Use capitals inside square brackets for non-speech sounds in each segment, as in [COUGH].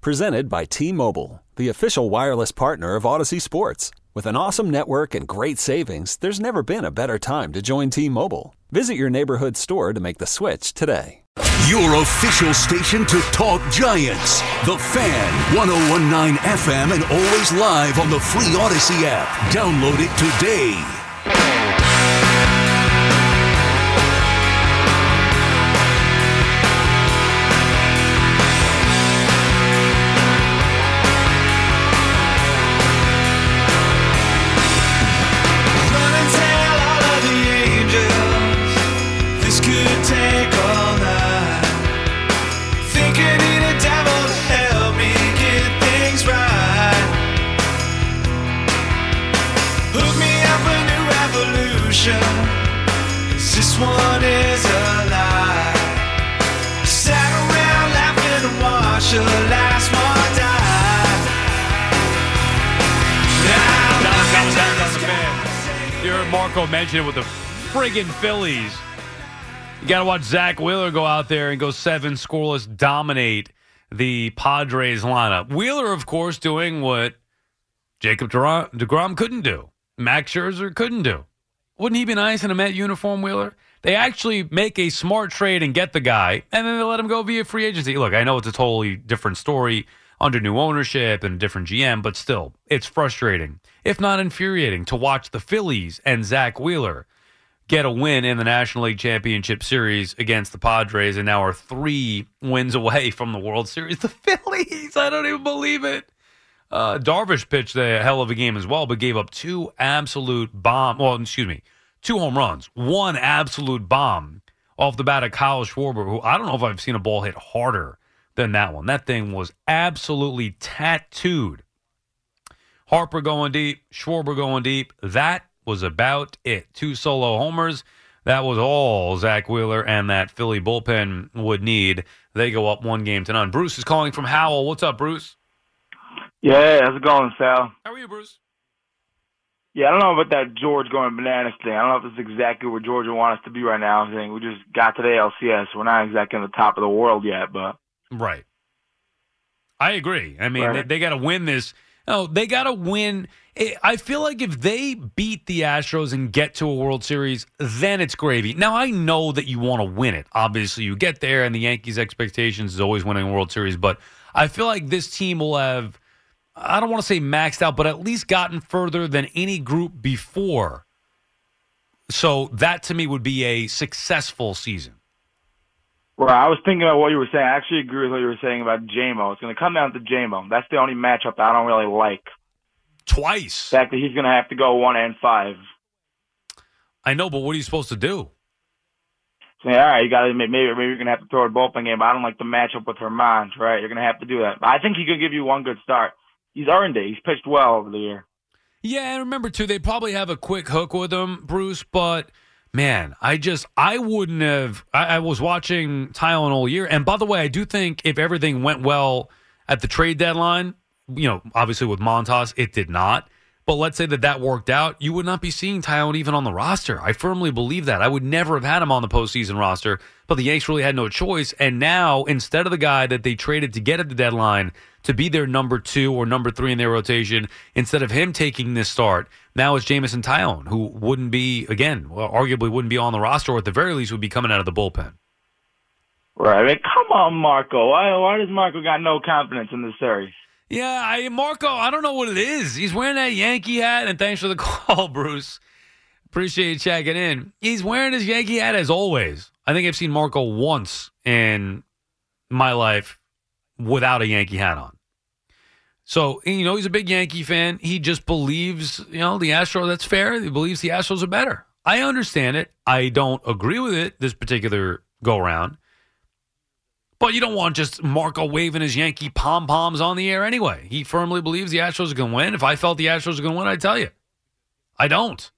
Presented by T Mobile, the official wireless partner of Audacy Sports. With an awesome network and great savings, there's never been a better time to join T Mobile. Visit your neighborhood store to make the switch today. Your official station to talk Giants. The Fan, 1019 FM, and always live on the free Audacy app. Download it today. Marco mention it with the friggin' Phillies. You got to watch Zack Wheeler go out there and go seven scoreless, dominate the Padres lineup. Wheeler, of course, doing what Jacob DeGrom couldn't do, Max Scherzer couldn't do. Wouldn't he be nice in a Met uniform, Wheeler? They actually make a smart trade and get the guy, and then they let him go via free agency. Look, I know it's a totally different story under new ownership and a different GM, but still, it's frustrating, if not infuriating, to watch the Phillies and Zack Wheeler get a win in the National League Championship Series against the Padres and now are three wins away from the World Series. [LAUGHS] The Phillies, I don't even believe it. Uh, Darvish pitched a hell of a game as well, but gave up two absolute bomb. Well, excuse me, two home runs, one absolute bomb off the bat of Kyle Schwarber, who I don't know if I've seen a ball hit harder than that one. That thing was absolutely tattooed. Harper going deep, Schwarber going deep. That was about it. Two solo homers. That was all Zack Wheeler and that Philly bullpen would need. They go up one game to none. Bruce is calling from Howell. What's up, Bruce? Yeah, how's it going, Sal? How are you, Bruce? Yeah, I don't know about that George going bananas thing. I don't know if it's exactly where Georgia wants us to be right now. I think we just got to the LCS. We're not exactly on the top of the world yet, but Right. I agree. I mean, Right. they, they got to win this. No, they got to win. I- I feel like if they beat the Astros and get to a World Series, then it's gravy. Now, I know that you want to win it. Obviously, you get there, and the Yankees' expectations is always winning a World Series. But I feel like this team will have, I don't want to say maxed out, but at least gotten further than any group before. So that to me would be a successful season. Well, I was thinking about what you were saying. I actually agree with what you were saying about JMO. It's going to come down to JMO. That's the only matchup that I don't really like. Twice. The fact that he's going to have to go one and five. I know, but what are you supposed to do? Say, all right, you got to maybe maybe you're going to have to throw a bullpen game. But I don't like the matchup with Herman, right? You're going to have to do that. But I think he could give you one good start. He's earned it. He's pitched well over the year. Yeah, and remember too, they probably have a quick hook with him, Bruce. But man, I just I wouldn't have. I, I was watching Taillon all year, and by the way, I do think if everything went well at the trade deadline, you know, obviously with Montas, it did not. But let's say that that worked out, you would not be seeing Taillon even on the roster. I firmly believe that. I would never have had him on the postseason roster, but the Yanks really had no choice. And now, instead of the guy that they traded to get at the deadline to be their number two or number three in their rotation, instead of him taking this start, now it's Jameson Taillon, who wouldn't be, again, well, arguably wouldn't be on the roster, or at the very least would be coming out of the bullpen. Right. Come on, Marco. Why, why does Marco got no confidence in this series? Yeah, I Marco, I don't know what it is. He's wearing that Yankee hat, and thanks for the [LAUGHS] call, Bruce. Appreciate you checking in. He's wearing his Yankee hat as always. I think I've seen Marco once in my life without a Yankee hat on. So, you know, he's a big Yankee fan. He just believes, you know, the Astros, that's fair. He believes the Astros are better. I understand it. I don't agree with it this particular go round. But you don't want just Marco waving his Yankee pom poms on the air anyway. He firmly believes the Astros are going to win. If I felt the Astros are going to win, I'd tell you. I don't.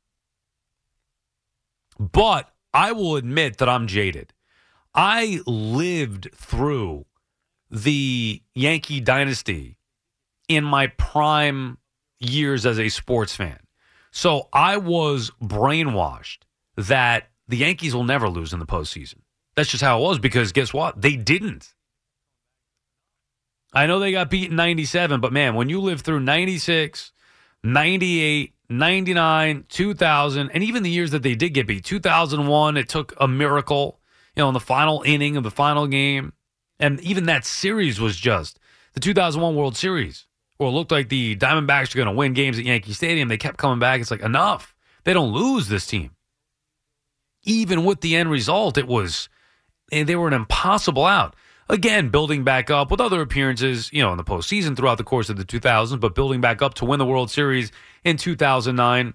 But I will admit that I'm jaded. I lived through the Yankee dynasty in my prime years as a sports fan. So I was brainwashed that the Yankees will never lose in the postseason. That's just how it was because guess what? They didn't. I know they got beat in 97, but man, when you live through 96, 98, 99, 2000, and even the years that they did get beat, 2001, it took a miracle, you know, in the final inning of the final game. And even that series was just the 2001 World Series, where it looked like the Diamondbacks are going to win games at Yankee Stadium. They kept coming back. It's like, enough. They don't lose this team. Even with the end result, it was, they were an impossible out. Again, building back up with other appearances, you know, in the postseason throughout the course of the 2000s, but building back up to win the World Series in 2009.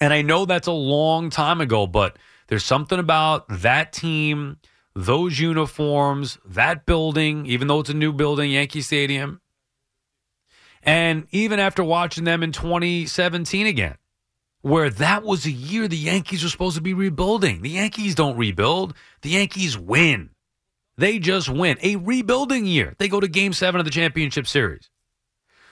And I know that's a long time ago, but there's something about that team, those uniforms, that building, even though it's a new building, Yankee Stadium. And even after watching them in 2017 again, where that was a year the Yankees were supposed to be rebuilding. The Yankees don't rebuild, the Yankees win. They just win. A rebuilding year. They go to game seven of the championship series.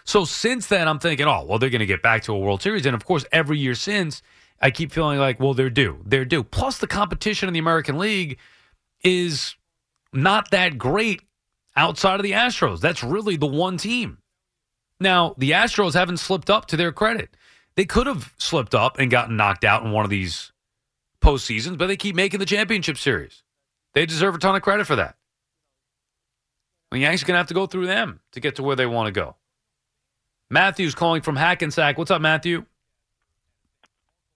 So since then, I'm thinking, oh, well, they're going to get back to a World Series. And of course, every year since, I keep feeling like, well, they're due. They're due. Plus, the competition in the American League is not that great outside of the Astros. That's really the one team. Now, the Astros haven't slipped up to their credit. They could have slipped up and gotten knocked out in one of these postseasons, but they keep making the championship series. They deserve a ton of credit for that. The Yanks are going to have to go through them to get to where they want to go. Matthew's calling from Hackensack. What's up, Matthew?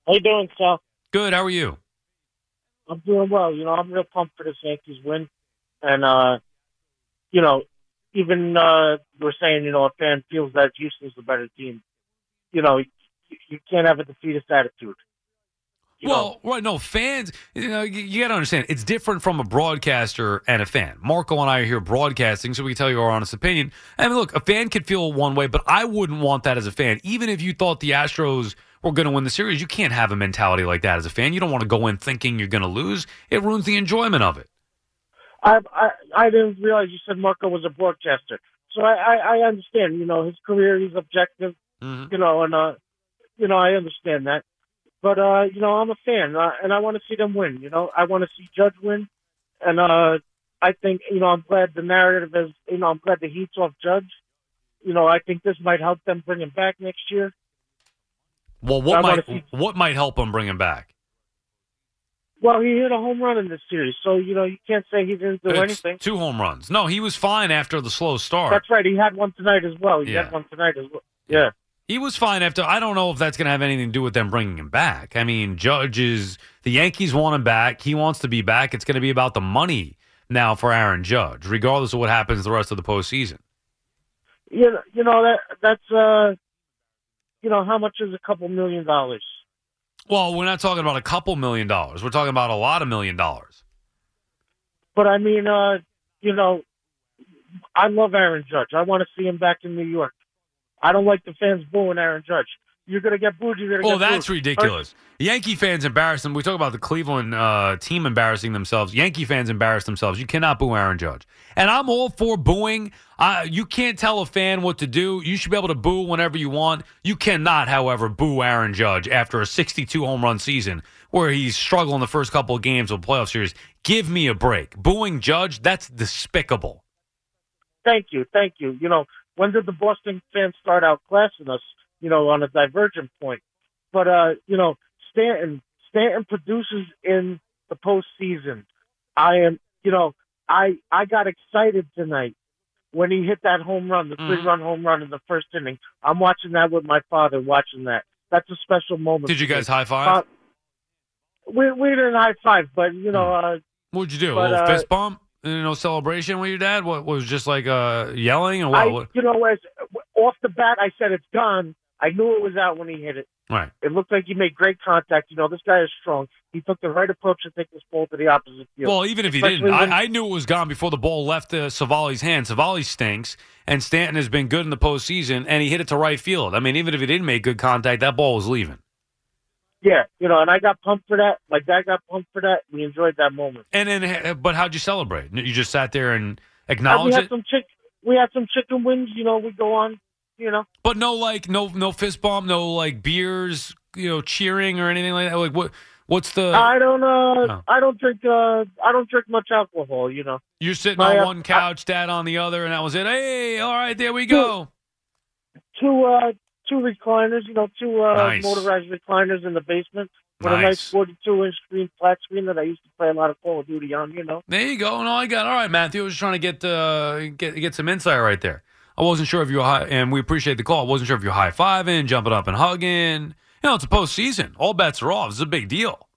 How you doing, Sal? Good. How are you? I'm doing well. You know, I'm real pumped for this Yankees win, and uh, you know, even uh, we're saying, you know, a fan feels that Houston's the better team. You know, you, can't have a defeatist attitude. You well, right, no fans. You know, you, you got to understand it's different from a broadcaster and a fan. Marco and I are here broadcasting, so we can tell you our honest opinion. I mean, look, a fan could feel one way, but I wouldn't want that as a fan. Even if you thought the Astros were going to win the series, you can't have a mentality like that as a fan. You don't want to go in thinking you're going to lose. It ruins the enjoyment of it. I, I I didn't realize you said Marco was a broadcaster, so I I, I understand. You know, his career, he's objective. Mhm. You know, and uh, you know, I understand that. But uh, you know, I'm a fan, uh, and I want to see them win. You know, I want to see Judge win, and uh, I think you know, I'm glad the narrative is. You know, I'm glad the heat's off Judge. You know, I think this might help them bring him back next year. Well, what might see- what might help them bring him back? Well, he hit a home run in this series, so you know you can't say he didn't do It's anything. Two home runs. No, he was fine after the slow start. That's right. He had one tonight as well. He Yeah. had one tonight as well. Yeah. He was fine after. I don't know if that's going to have anything to do with them bringing him back. I mean, Judge is the Yankees want him back. He wants to be back. It's going to be about the money now for Aaron Judge, regardless of what happens the rest of the postseason. You know, you know that that's uh, you know how much is a couple million dollars? Well, we're not talking about a couple million dollars. We're talking about a lot of million dollars. But I mean, uh, you know, I love Aaron Judge. I want to see him back in New York. I don't like the fans booing Aaron Judge. You're gonna get booed. You're gonna Oh, get booed. Oh, that's ridiculous. Yankee fans embarrass them. We talk about the Cleveland uh, team embarrassing themselves. Yankee fans embarrass themselves. You cannot boo Aaron Judge. And I'm all for booing. Uh, you can't tell a fan what to do. You should be able to boo whenever you want. You cannot, however, boo Aaron Judge after a 62 home run season where he's struggling the first couple of games of the playoff series. Give me a break. Booing Judge, that's despicable. Thank you, thank you. You know, when did the Boston fans start outclassing us? You know, on a divergent point. But uh, you know, Stanton Stanton produces in the postseason. I am, you know, I I got excited tonight when he hit that home run, the Mhm. three run home run in the first inning. I'm watching that with my father. Watching that. That's a special moment. Did you guys high five? Uh, we we didn't high five, but you know, uh, What'd you do? but, a little uh, fist bump? You know, celebration with your dad? What was just like uh, yelling or what? I you know as off the bat I said it's gone, I knew it was out when he hit it. Right. It looked like he made great contact. You know, this guy is strong. He took the right approach to take this ball to the opposite field. Well, even if he didn't, when- I, I knew it was gone before the ball left uh, Civale's hand. Civale stinks, and Stanton has been good in the postseason, and he hit it to right field. I mean, even if he didn't make good contact, that ball was leaving. Yeah, you know, and I got pumped for that. My dad got pumped for that. We enjoyed that moment. And then, uh, but how'd you celebrate? You just sat there and And we acknowledged had it, some chick. We had some chicken wings. You know, we go on. You know, but no, like no, no fist bump, no like beers, you know, cheering or anything like that. Like what? What's the? I don't. Uh, Oh. I don't drink. Uh, I don't drink much alcohol. You know. you're sitting my, on uh, one couch, dad on the other, and that was it. Hey, all right, there we go. two uh two recliners, you know, two uh Nice. motorized recliners in the basement with a nice Nice. forty two inch screen flat screen that I used to play a lot of Call of Duty on, you know. There you go. No, I got all right, Matthew. I was just trying to get uh, get get some insight right there. I wasn't sure if you were high, and we appreciate the call. I wasn't sure if you're high fiving, jumping up and hugging. You know, it's a postseason. All bets are off. It's a big deal.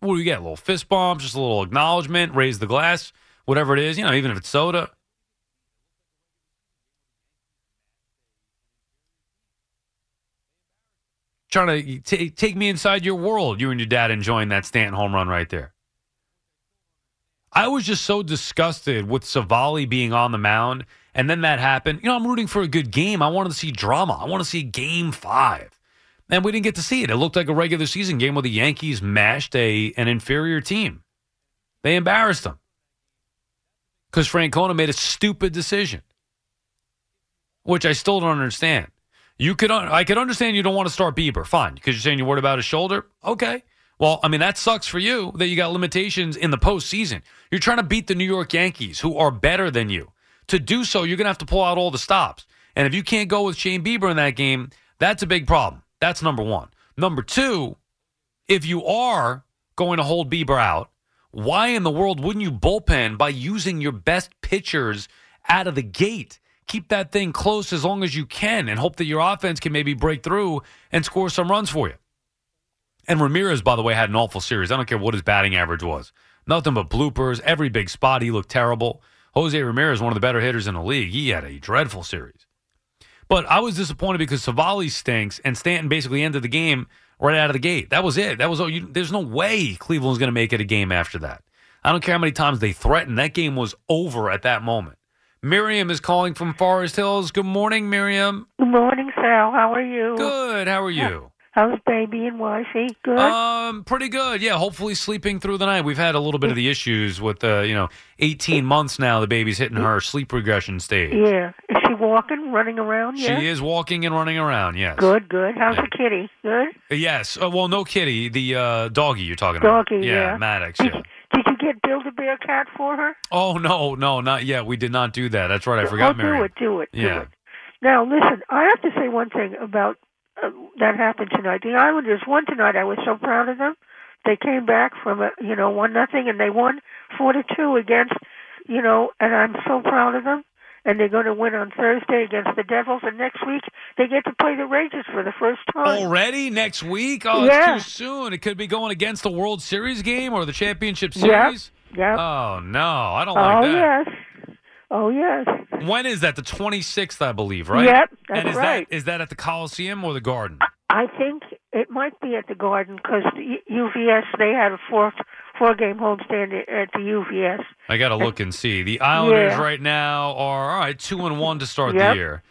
What do you get? A little fist bump, just a little acknowledgement, raise the glass, whatever it is. You know, even if it's soda. Trying to t- take me inside your world. You and your dad enjoying that Stanton home run right there. I was just so disgusted with Civale being on the mound, and then that happened. You know, I'm rooting for a good game. I wanted to see drama. I want to see Game Five, and we didn't get to see it. It looked like a regular season game where the Yankees mashed a an inferior team. They embarrassed them because Francona made a stupid decision, which I still don't understand. You could, I could understand you don't want to start Bieber, fine, because you're saying you're worried about his shoulder. Okay, well, I mean that sucks for you that you got limitations in the postseason. You're trying to beat the New York Yankees, who are better than you. To do so, you're gonna have to pull out all the stops, and if you can't go with Shane Bieber in that game, that's a big problem. That's number one. Number two, if you are going to hold Bieber out, why in the world wouldn't you bullpen by using your best pitchers out of the gate? Keep that thing close as long as you can and hope that your offense can maybe break through and score some runs for you. And Ramirez, by the way, had an awful series. I don't care what his batting average was. Nothing but bloopers. Every big spot, he looked terrible. Jose Ramirez, one of the better hitters in the league, he had a dreadful series. But I was disappointed because Civale stinks and Stanton basically ended the game right out of the gate. That was it. That was all. You, there's no way Cleveland's going to make it a game after that. I don't care how many times they threatened. That game was over at that moment. Miriam is calling from Forest Hills. Good morning, Miriam. Good morning, Sal. How are you? Good. How are you? How's baby and wifey? Good. Um, pretty good. Yeah, hopefully sleeping through the night. We've had a little bit of the issues with uh, you know, 18 months now. The baby's hitting her sleep regression stage. yeah. Is she walking, running around? Yeah. She is walking and running around. Yes. Good, good. How's the kitty? Good. Yes. Uh, well, no kitty. The uh, doggy you're talking about. Doggy, yeah. Maddox. Yeah. Did you get Build a Bear cat for her? Oh no, no, not yet. We did not do that. That's right. I forgot, oh, Miriam. do it, do it, do Yeah. it. Now, listen, I have to say one thing about uh, that happened tonight. The Islanders won tonight. I was so proud of them. They came back from a you know one nothing, and they won four to two against you know, and I'm so proud of them. And they're going to win on Thursday against the Devils, and next week they get to play the Rangers for the first time. Already next week? Oh, Yeah. it's too soon. It could be going against the World Series game or the championship series. Yep. Oh no, I don't oh like that. Oh yes. Oh yes. When is that? The 26th, I believe, right? Yep, that's and is right. that is that at the Coliseum or the Garden? I think it might be at the Garden because UBS they had a four four game homestand at the UBS. I got to look and see. The Islanders Yeah. right now are all right, two and one to start Yep. the year.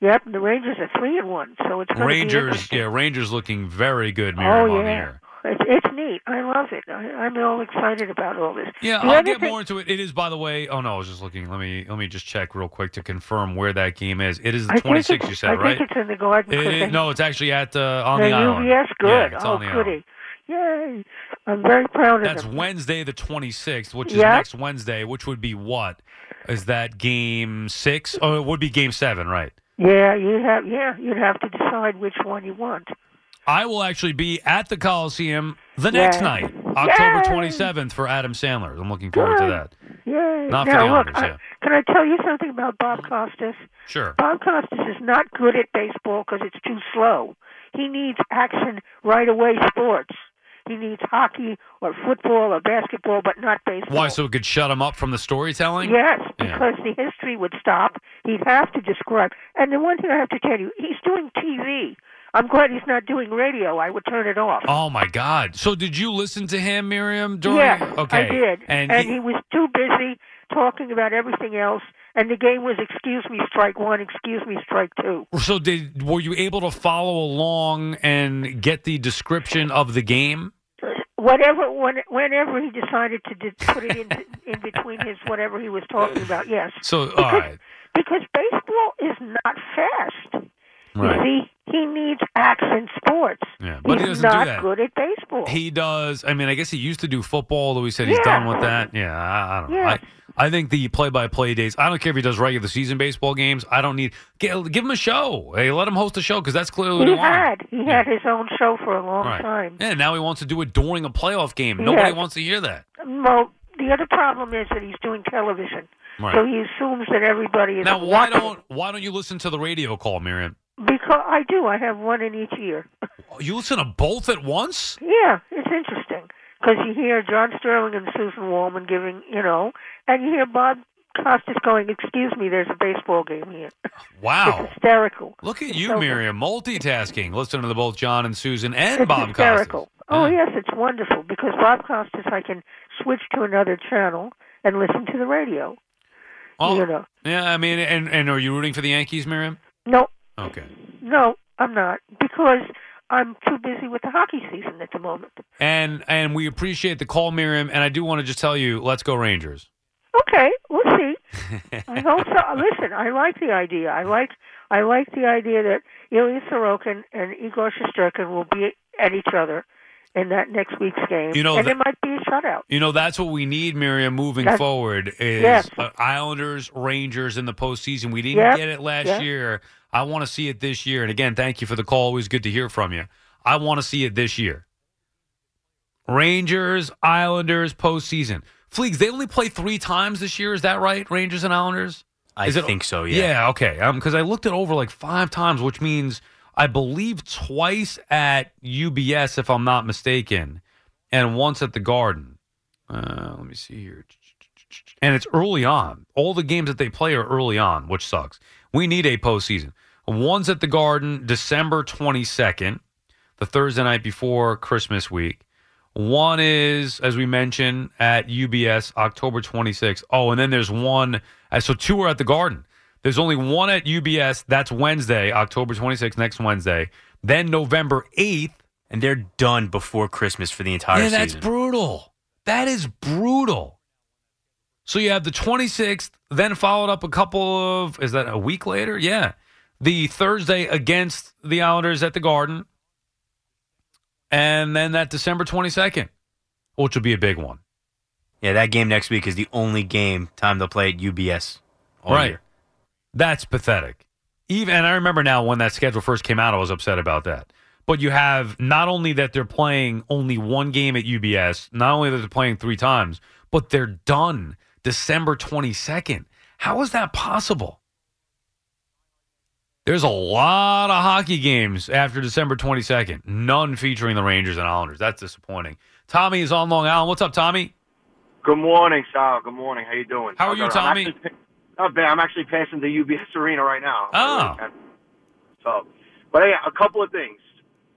Yep, the Rangers are three and one, so it's Rangers, yeah, Rangers looking very good. Miriam, oh yeah, it's, it's neat. I love it. I, I'm all excited about all this. Yeah, The I'll get thing- more into it. It is, by the way. Oh no, I was just looking. Let me let me just check real quick to confirm where that game is. It is the I 26th. You said I right? think it's in the Garden. It they- no, it's actually at uh, on the the island. UBS, good. Yeah, oh, on the island. goody. Yay! I'm very proud of that. That's them. Wednesday the 26th, which is next Wednesday, which would be what? Is that game six? Oh, it would be game seven, right? Yeah, you have. Yeah, you'd have to decide which one you want. I will actually be at the Coliseum the next Yay. night, October Yay. 27th for Adam Sandler. I'm looking forward to that. Yay! Not for now, the look, Islanders, I- yeah. can I tell you something about Bob Costas? Sure. Bob Costas is not good at baseball because it's too slow. He needs action right away sports. He needs hockey or football or basketball, but not baseball. Why? So it could shut him up from the storytelling? Yes, Yeah. because the history would stop. He'd have to describe. And the one thing I have to tell you, he's doing TV. I'm glad he's not doing radio. I would turn it off. Oh my God! So did you listen to him, Miriam? During? Yes, okay. I did. And, and he- he, was too busy talking about everything else. And the game was excuse me, strike one, excuse me, strike two. so did were you able to follow along and get the description of the game? Whatever, when, whenever he decided to di- put it in, in between his whatever he was talking about, yes. So all right, Because baseball is not fast. right. You see, he needs action sports. Yeah, but he doesn't do that. good at baseball. He does. I mean, I guess he used to do football, though he said he's Yeah. done with that. Yeah, I, I don't know. Yes. I, I think the play-by-play days. I don't care if he does regular season baseball games. I don't need. Give, give him a show. Hey, let him host a show because that's clearly what he had he had his own show for a long Right. time. Yeah, now he wants to do it during a playoff game. Nobody Yes. wants to hear that. Well, the other problem is that he's doing television, Right. so he assumes that everybody is Now, why watching. don't why don't you listen to the radio call, Miriam? Because I do. I have one in each ear. [LAUGHS] You listen to both at once? yeah, it's interesting because you hear John Sterling and Suzyn Waldman giving, you know, and you hear Bob Costas going, "Excuse me, there's a baseball game here." Wow. It's hysterical. Look at you, So- Miriam, multitasking, listening to both John and Suzyn and It's Bob hysterical. Costas. Oh yes, it's wonderful because Bob Costas, I can switch to another channel and listen to the radio. Oh, You know, yeah, I mean, and, and are you rooting for the Yankees, Miriam? no, Okay. no, I'm not because I'm too busy with the hockey season at the moment. And and we appreciate the call, Miriam. And I do want to just tell you, let's go Rangers. Okay, we'll see. [LAUGHS] I hope so. Listen, I like the idea. I like I like the idea that Ilya Sorokin and Igor Shesterkin will be at each other in that next week's game, You know, and that- it might be a shutout. You know, that's what we need, Miriam, moving That's- forward is Yes. uh, Islanders, Rangers in the postseason. We didn't Yep. get it last Yep. year. I want to see it this year. And again, thank you for the call. Always good to hear from you. I want to see it this year. Rangers, Islanders, postseason. Fleegs, they only play three times this year. Is that right? Rangers and Islanders? I Is it- think so. Yeah. Yeah, okay. Um, because I looked it over like five times, which means I believe twice at UBS, if I'm not mistaken, and once at the Garden. Uh, let me see here. And it's early on. All the games that they play are early on, which sucks. We need a postseason. One's at the Garden, December 22nd, the Thursday night before Christmas week. One is, as we mentioned, at UBS, October 26th. Oh, and then there's one. uh, So two are at the Garden. There's only one at UBS. That's Wednesday, October 26th, next Wednesday. Then November 8th. And they're done before Christmas for the entire season. Yeah, that's season. brutal. That is brutal. So you have the 26th, then followed up a couple of, is that a week later? Yeah. The Thursday against the Islanders at the Garden. And then that December 22nd, which will be a big one. yeah, that game next week is the only game time they'll play at UBS. all right. year. That's pathetic. Even and I remember now when that schedule first came out, I was upset about that. But you have not only that they're playing only one game at UBS, not only that they're playing three times, but they're done December 22nd. How is that possible? There's a lot of hockey games after December 22nd, none featuring the Rangers and Islanders. That's disappointing. Tommy is on Long Island. What's up, Tommy? Good morning, Sal. Good morning. How you doing? How are you, Tommy? I'm actually- Not bad. I'm actually passing the UBS Arena right now. Oh. So, but hey, a couple of things.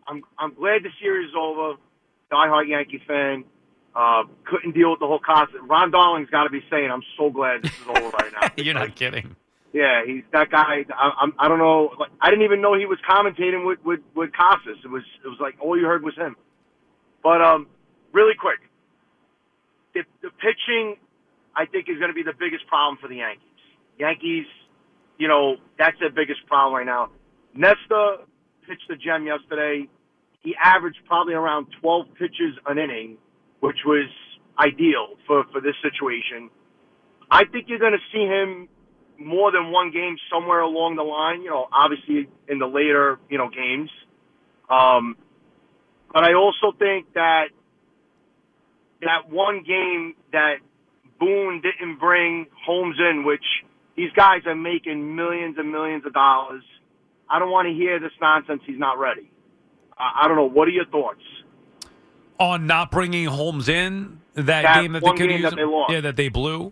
I'm I'm glad the series is over. Diehard Yankee fan. Uh, couldn't deal with the whole cost. Ron Darling's got to be saying, "I'm so glad this is over right now." [LAUGHS] You're not kidding. Yeah, he's that guy. I, I'm, I don't know. Like, I didn't even know he was commentating with with with Costas. It was it was like all you heard was him. But um, really quick, the, the pitching, I think, is going to be the biggest problem for the Yankees. Yankees, you know, that's their biggest problem right now. Nesta pitched the gem yesterday. He averaged probably around 12 pitches an inning, which was ideal for for this situation. I think you're going to see him more than one game somewhere along the line. You know, obviously in the later you know games. Um, but I also think that that one game that Boone didn't bring Holmes in, which these guys are making millions and millions of dollars. I don't want to hear this nonsense. He's not ready. I, I don't know. What are your thoughts? on not bringing Holmes in that, That game that they could use. that they lost. Yeah, that they blew.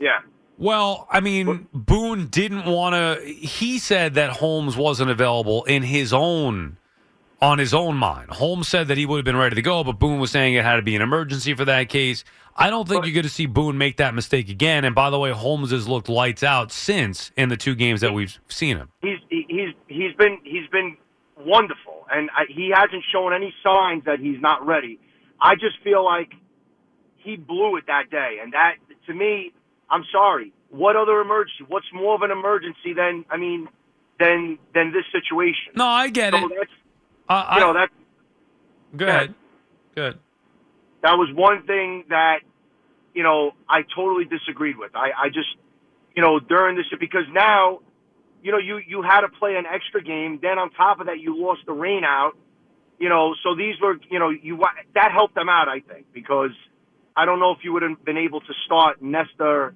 Yeah. Well, I mean, Boone didn't want to. He said that Holmes wasn't available in his own, on his own mind. Holmes said that he would have been ready to go, but Boone was saying it had to be an emergency for that case. I don't think you're going to see Boone make that mistake again. And by the way, Holmes has looked lights out since in the two games that we've seen him. he's he- he's he's been he's been wonderful, and I, he hasn't shown any signs that he's not ready. I just feel like he blew it that day, and that to me, I'm sorry. What other emergency? What's more of an emergency than I mean, than than this situation? No, I get So it. that's Uh, you know that Go ahead. Good. that was one thing that you know I totally disagreed with. I, I just you know during this because now you know you you had to play an extra game. Then on top of that, you lost the rain out. You know, so these were you know you that helped them out I think because I don't know if you would have been able to start Nestor,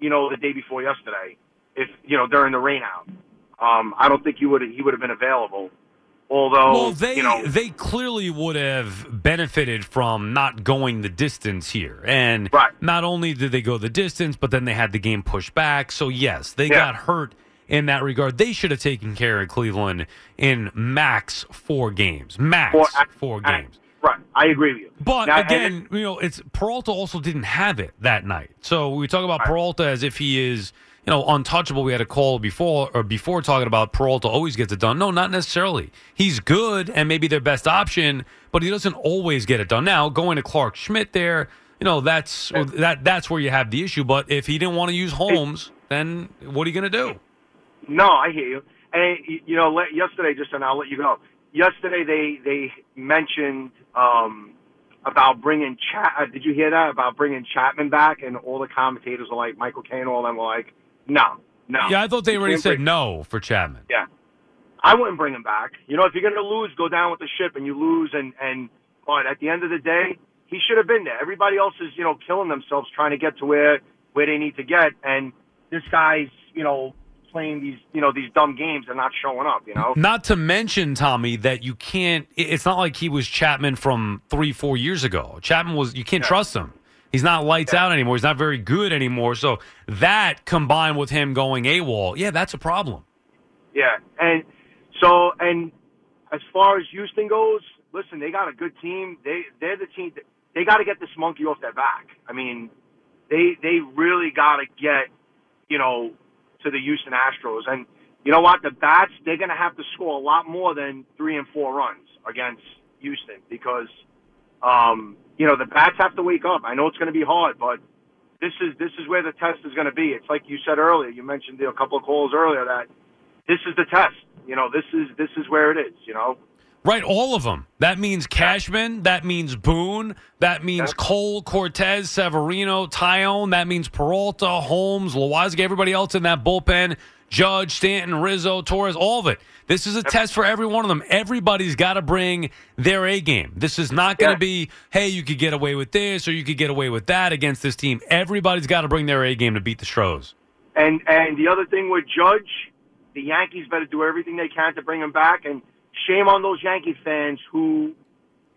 you know, the day before yesterday if you know during the rainout. Um, I don't think you would he would have been available. Although Well, they you know they clearly would have benefited from not going the distance here, and not only did they go the distance, but then they had the game pushed back. So yes, they Yeah. got hurt in that regard. They should have taken care of Cleveland in max four games, max Four- four I- games. Right, I agree with you. But Now, again, you know, it's Peralta also didn't have it that night. So we talk about Peralta as if he is, you know, untouchable. We had a call before or before talking about Peralta always gets it done. No, not necessarily. He's good and maybe their best option, but he doesn't always get it done. Now going to Clarke Schmidt there, you know, that's that that's where you have the issue. But if he didn't want to use Holmes, then what are you going to do? No, I hear you. And you know, yesterday, just and I'll let you go. Yesterday, they they mentioned um, about bringing Chat. Uh, did you hear that about bringing Chapman back? And all the commentators were like, Michael Caine, all them were like, no, no. Yeah, I thought they already said bring- no for Chapman. Yeah, I wouldn't bring him back. You know, if you're going to lose, go down with the ship, and you lose, and and but at the end of the day, he should have been there. Everybody else is you know killing themselves trying to get to where where they need to get, and this guy's you know playing these you know these dumb games and not showing up. You know. Not to mention, Tommy, that you can't. It's not like he was Chapman from three, four years ago. Chapman was. You can't trust him. He's not lights out anymore. He's not very good anymore. So that combined with him going AWOL, yeah, that's a problem. Yeah, and so and as far as Houston goes, listen, they got a good team. They they're the team. They got to get this monkey off their back. I mean, they they really got to get you know to the Houston Astros, and you know what? The bats they're going to have to score a lot more than three and four runs against Houston because um, you know the bats have to wake up. I know it's going to be hard, but this is this is where the test is going to be. It's like you said earlier. You mentioned a couple of calls earlier that this is the test. You know, this is this is where it is. You know, Right, all of them. That means Cashman. That means Boone. That means Cole, Cortes, Severino, Taillon. That means Peralta, Holmes, Loaisiga, everybody else in that bullpen. Judge, Stanton, Rizzo, Torres, all of it. This is a test for every one of them. Everybody's got to bring their A game. This is not going to be, hey, you could get away with this or you could get away with that against this team. Everybody's got to bring their A game to beat the Stros. and and the other thing with Judge, the Yankees better do everything they can to bring him back. And shame on those Yankee fans who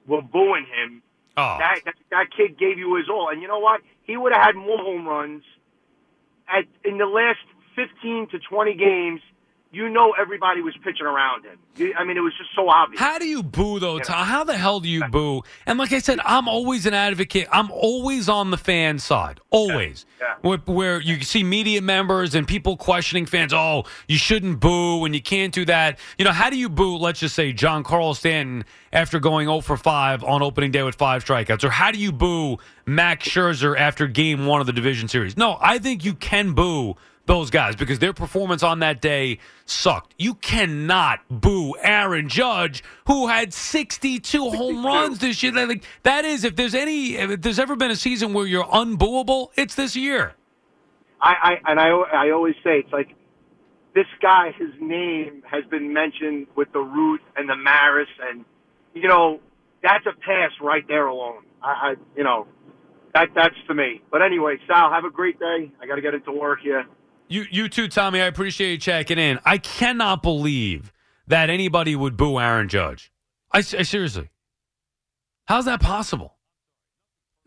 were booing him. Oh. That, that that kid gave you his all, and you know what? He would have had more home runs at in the last fifteen to twenty games. You know, everybody was pitching around him. I mean, it was just so obvious. How do you boo though, Tom? How the hell do you boo? And like I said, I'm always an advocate. I'm always on the fan side, always. Yeah. Where, where you see media members and people questioning fans. Oh, you shouldn't boo and you can't do that. You know, how do you boo? Let's just say Giancarlo Stanton after going 0 for 5 on opening day with five strikeouts, or how do you boo Max Scherzer after Game One of the division series? No, I think you can boo those guys because their performance on that day sucked. You cannot boo Aaron Judge, who had 62 home runs this year. Like that is, if there's any, if there's ever been a season where you're unbooable, it's this year. I, I and I I always say it's like this guy. His name has been mentioned with the Ruth and the Maris, and you know that's a pass right there alone. I, I you know that that's to me. But anyway, Sal, have a great day. I got to get into work here. You, you too, Tommy. I appreciate you checking in. I cannot believe that anybody would boo Aaron Judge. I, I seriously. How's that possible?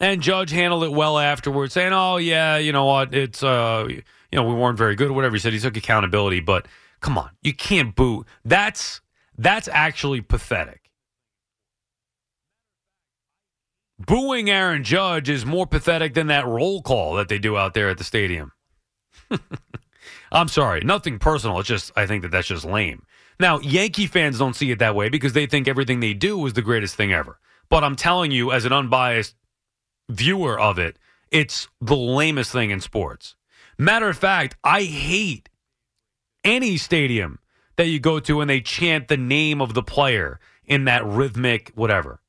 And Judge handled it well afterwards, saying, "Oh yeah, you know what? It's uh, you know, we weren't very good, whatever." He said he took accountability, but come on, you can't boo. That's that's actually pathetic. Booing Aaron Judge is more pathetic than that roll call that they do out there at the stadium. [LAUGHS] I'm sorry, nothing personal. It's just I think that that's just lame. Now, Yankee fans don't see it that way because they think everything they do is the greatest thing ever. But I'm telling you, as an unbiased viewer of it, it's the lamest thing in sports. Matter of fact, I hate any stadium that you go to and they chant the name of the player in that rhythmic whatever.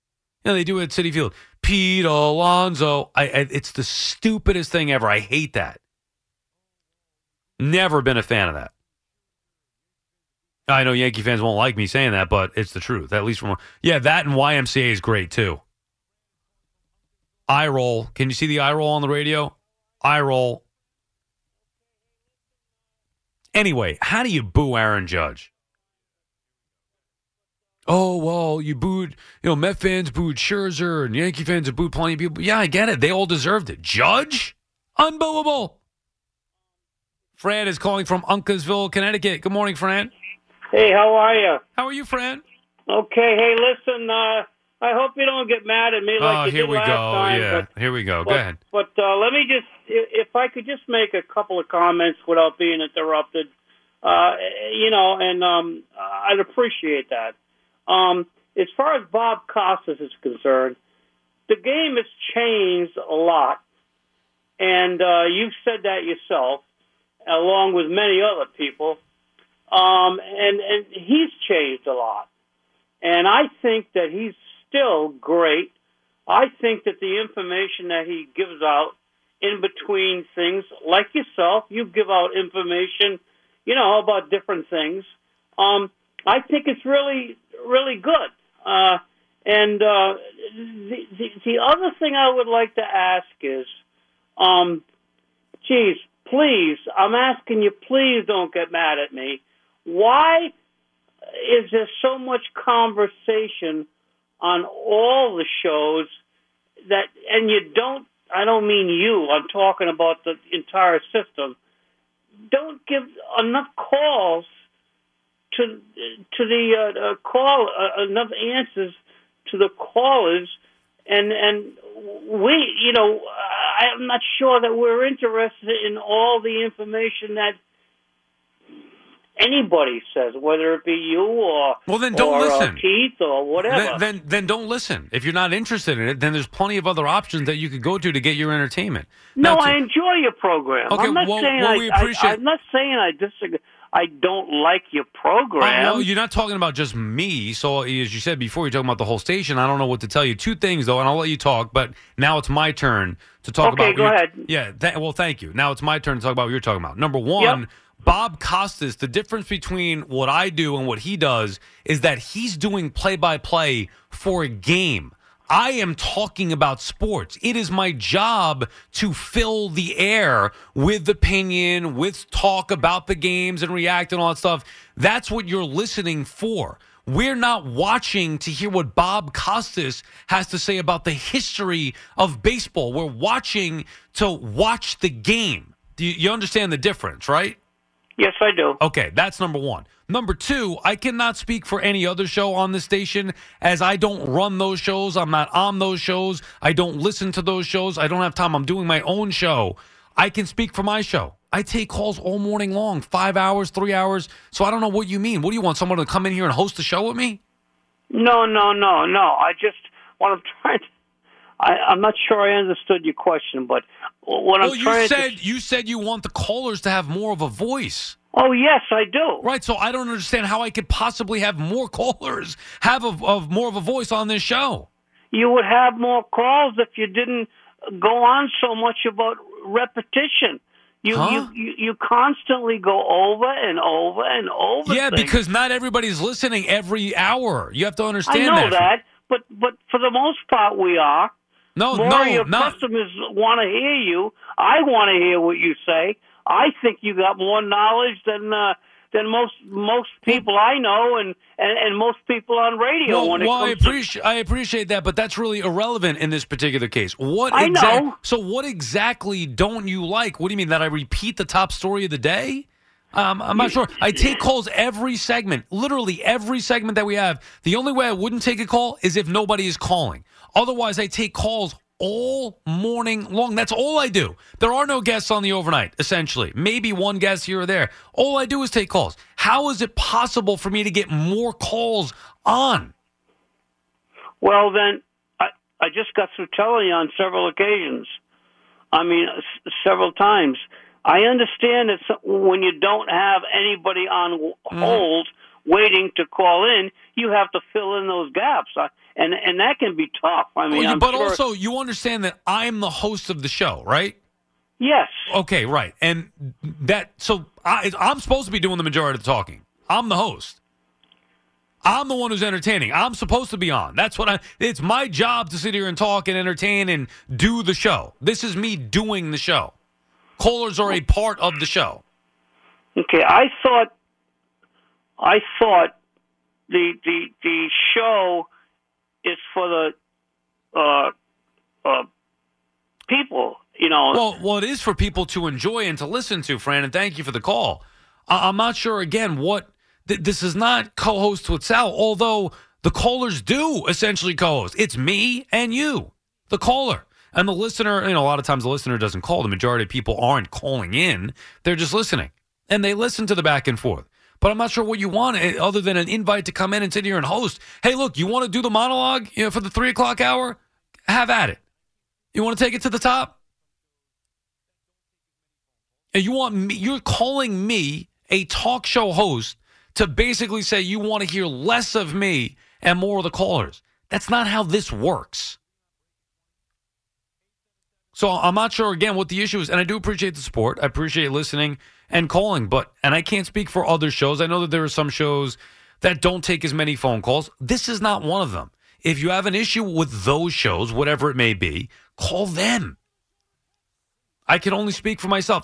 You know, they do it at Citi Field. Pete Alonso. I, I, it's the stupidest thing ever. I hate that. Never been a fan of that. I know Yankee fans won't like me saying that, but it's the truth. At least from yeah, that and YMCA is great too. Eye roll. Can you see the eye roll on the radio? Eye roll. Anyway, how do you boo Aaron Judge? Oh well, you booed. You know, Met fans booed Scherzer, and Yankee fans have booed plenty of people. Yeah, I get it. They all deserved it. Judge, unbooable. Fran is calling from Uncasville, Connecticut. Good morning, Fran. Hey, how are you? How are you, Fran? Okay. Hey, listen. Uh, I hope you don't get mad at me like oh, you here did we last go. time. yeah, But, here we go. but, go ahead. But uh, let me just, if I could just make a couple of comments without being interrupted, uh, you know, and um, I'd appreciate that. Um, as far as Bob Costas is concerned, the game has changed a lot, and uh, you've said that yourself, along with many other people. Um, and and he's changed a lot, and I think that he's still great. I think that the information that he gives out in between things, like yourself, you give out information, you know, about different things. Um, I think it's really, really good. Uh, and uh, the, the the other thing I would like to ask is, um, geez, please, I'm asking you, please don't get mad at me. Why is there so much conversation on all the shows that, and you don't, I don't mean you, I'm talking about the entire system, don't give enough calls to to the uh, uh, call uh, enough answers to the callers and and we you know I'm not sure that we're interested in all the information that anybody says whether it be you or Well, then don't or, uh, listen. Keith or whatever Then, then, then don't listen. If you're not interested in it, then there's plenty of other options that you could go to to get your entertainment. no to- I enjoy your program Okay, I'm not well- saying well, I, we I appreciate- I'm not saying I disagree I don't like your Oh, program well, you're not talking about just me. So, as you said before, you're talking about the whole station. I don't know what to tell you. Two things, though, and I'll let you talk. But now it's my turn to talk Okay, about. go ahead. Yeah. Th- well, thank you. Now it's my turn to talk about what you're talking about. Number one, Bob Costas. The difference between what I do and what he does is that he's doing play-by-play for a game. I am talking about sports. It is my job to fill the air with opinion, with talk about the games and react and all that stuff. That's what you're listening for. We're not watching to hear what Bob Costas has to say about the history of baseball. We're watching to watch the game. You understand the difference, right? Yes I do Okay, that's number one. Number two, I cannot speak for any other show on the station as I don't run those shows. I'm not on those shows. I don't listen to those shows. I don't have time. I'm doing my own show. I can speak for my show. I take calls all morning long, five hours, three hours. So I don't know what you mean. What do you want? Someone to come in here and host the show with me? No, no, no, no. I just what I'm trying. To, I, I'm not sure I understood your question, but what well, I'm oh, you said to. you said you want the callers to have more of a voice. Oh yes, I do. Right. So I don't understand how I could possibly have more [LAUGHS] callers have a, of more of a voice on this show. You would have more calls if you didn't go on so much about repetition. You Huh? you, you you constantly go over and over and over. Yeah, things. because not everybody's listening every hour. You have to understand. I know that. that, but but for the most part we are. No, More no, your customers want to hear you. I want to hear what you say. I think you got more knowledge than uh, than most most people I know and and, and most people on radio. Well, when it well, I comes to- appreciate I appreciate that, but that's really irrelevant in this particular case. What I know. So, what exactly don't you like? What do you mean that I repeat the top story of the day? Um, I'm not sure. I take calls every segment, literally every segment that we have. The only way I wouldn't take a call is if nobody is calling. Otherwise, I take calls all morning long. That's all I do. There are no guests on the overnight, essentially. Maybe one guest here or there. All I do is take calls. How is it possible for me to get more calls on? Well, then I I just got through telling you on several occasions. I mean, s- several times. I understand that when you don't have anybody on Mm-hmm. hold waiting to call in, you have to fill in those gaps, I, and and that can be tough. I mean, Well, but sure, also, you understand that I'm the host of the show, right? yes, Okay, right. And that, so I, I'm supposed to be doing the majority of the talking. I'm the host. I'm the one who's entertaining. I'm supposed to be on. That's what I, it's my job to sit here and talk and entertain and do the show. This is me doing the show. Callers are a part of the show. Okay, I thought, I thought the the the show is for the uh, uh, people. You know, Well, well, it is for people to enjoy and to listen to, Fran, and thank you for the call. I- I'm not sure, again, what th- this is not co host with Sal, although the callers do essentially co host. It's me and you, the caller. And the listener, you know, a lot of times the listener doesn't call. The majority of people aren't calling in, they're just listening. And they listen to the back and forth. But I'm not sure what you want eh, other than an invite to come in and sit here and host. Hey, look, you want to do the monologue you know, for the three o'clock hour? Have at it. You want to take it to the top? And you want me, you're calling me a talk show host to basically say you want to hear less of me and more of the callers. That's not how this works. So I'm not sure again what the issue is, and I do appreciate the support. I appreciate listening and calling, but and I can't speak for other shows. I know that there are some shows that don't take as many phone calls. This is not one of them. If you have an issue with those shows, whatever it may be, call them. I can only speak for myself.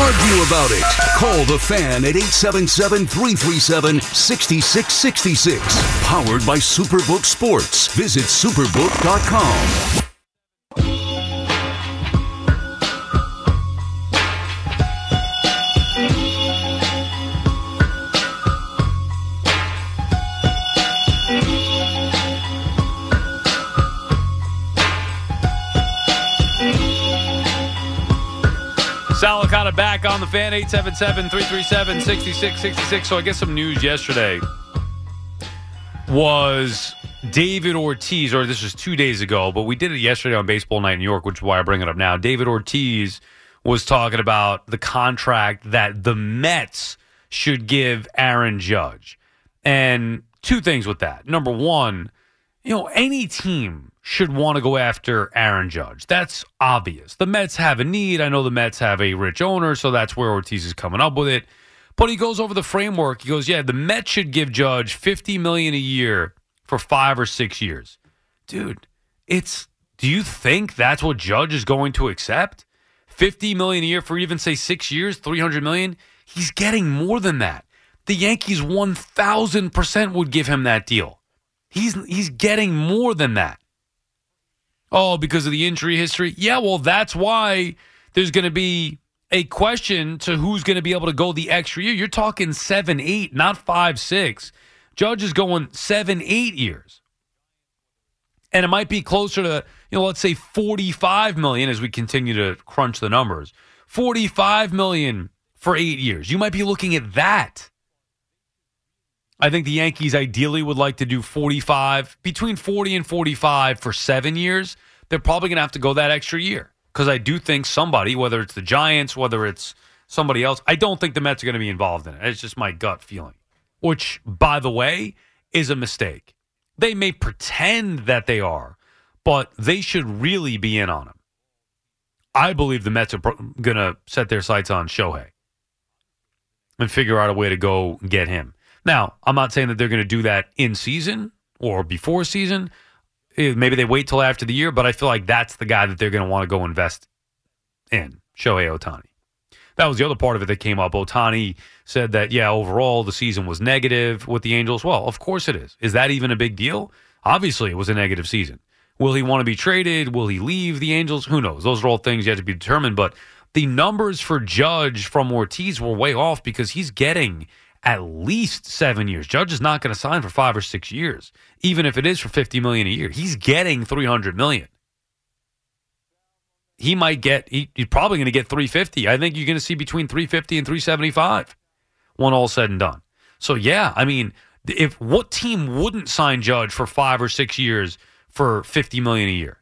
Argue about it. Call the fan at 877 337 6666. Powered by Superbook Sports. Visit superbook.com. Sal Licata back on the fan 877 337 6666. So I guess some news yesterday was David Ortiz, or this was two days ago, but we did it yesterday on Baseball Night in New York, which is why I bring it up now. David Ortiz was talking about the contract that the Mets should give Aaron Judge. And two things with that. Number one, you know, any team should want to go after Aaron Judge. That's obvious. The Mets have a need. I know the Mets have a rich owner, so that's where Ortiz is coming up with it. But he goes over the framework. He goes, "Yeah, the Mets should give Judge 50 million a year for 5 or 6 years." Dude, it's do you think that's what Judge is going to accept? 50 million a year for even say 6 years, 300 million? He's getting more than that. The Yankees 1000% would give him that deal. He's he's getting more than that. Oh, because of the injury history? Yeah, well, that's why there's going to be a question to who's going to be able to go the extra year. You're talking seven, eight, not five, six. Judge is going seven, eight years. And it might be closer to, you know, let's say 45 million as we continue to crunch the numbers. 45 million for 8 years. You might be looking at that. I think the Yankees ideally would like to do 45, between 40 and 45 for 7 years. They're probably going to have to go that extra year because I do think somebody, whether it's the Giants, whether it's somebody else, I don't think the Mets are going to be involved in it. It's just my gut feeling, which, by the way, is a mistake. They may pretend that they are, but they should really be in on him. I believe the Mets are going to set their sights on Shohei and figure out a way to go get him. Now, I'm not saying that they're going to do that in season or before season. Eh, Maybe they wait till after the year, but I feel like that's the guy that they're going to want to go invest in, Shohei Ohtani. That was the other part of it that came up. Ohtani said that, yeah, overall the season was negative with the Angels. Well, of course it is. Is that even a big deal? Obviously, it was a negative season. Will he want to be traded? Will he leave the Angels? Who knows? Those are all things yet to be determined. But the numbers for Judge from Ortiz were way off because he's getting at least seven years. Judge is not going to sign for five or six years, even if it is for fifty million a year. He's getting three hundred million. He might get. He, he's probably going to get three fifty. I think you're going to see between three fifty and three seventy five when all said and done. So yeah, I mean, if what team wouldn't sign Judge for five or six years for fifty million a year?